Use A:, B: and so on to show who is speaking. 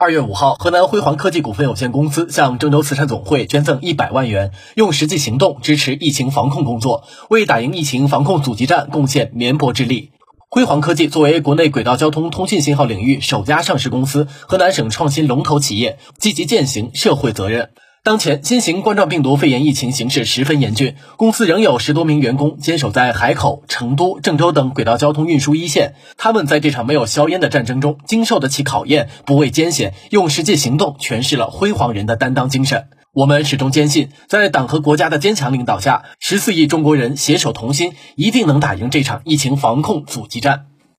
A: 二月五号，河南辉煌科技股份有限公司向郑州慈善总会捐赠一百万元，用实际行动支持疫情防控工作，为打赢疫情防控阻击战贡献绵薄之力。辉煌科技作为国内轨道交通通信信号领域首家上市公司，河南省创新龙头企业，积极践行社会责任。当前新型冠状病毒肺炎疫情形势十分严峻，公司仍有十多名员工坚守在海口、成都、郑州等轨道交通运输一线。他们在这场没有硝烟的战争中经受得起考验，不畏艰险，用实际行动诠释了辉煌人的担当精神。我们始终坚信，在党和国家的坚强领导下，十四亿中国人携手同心，一定能打赢这场疫情防控阻击战。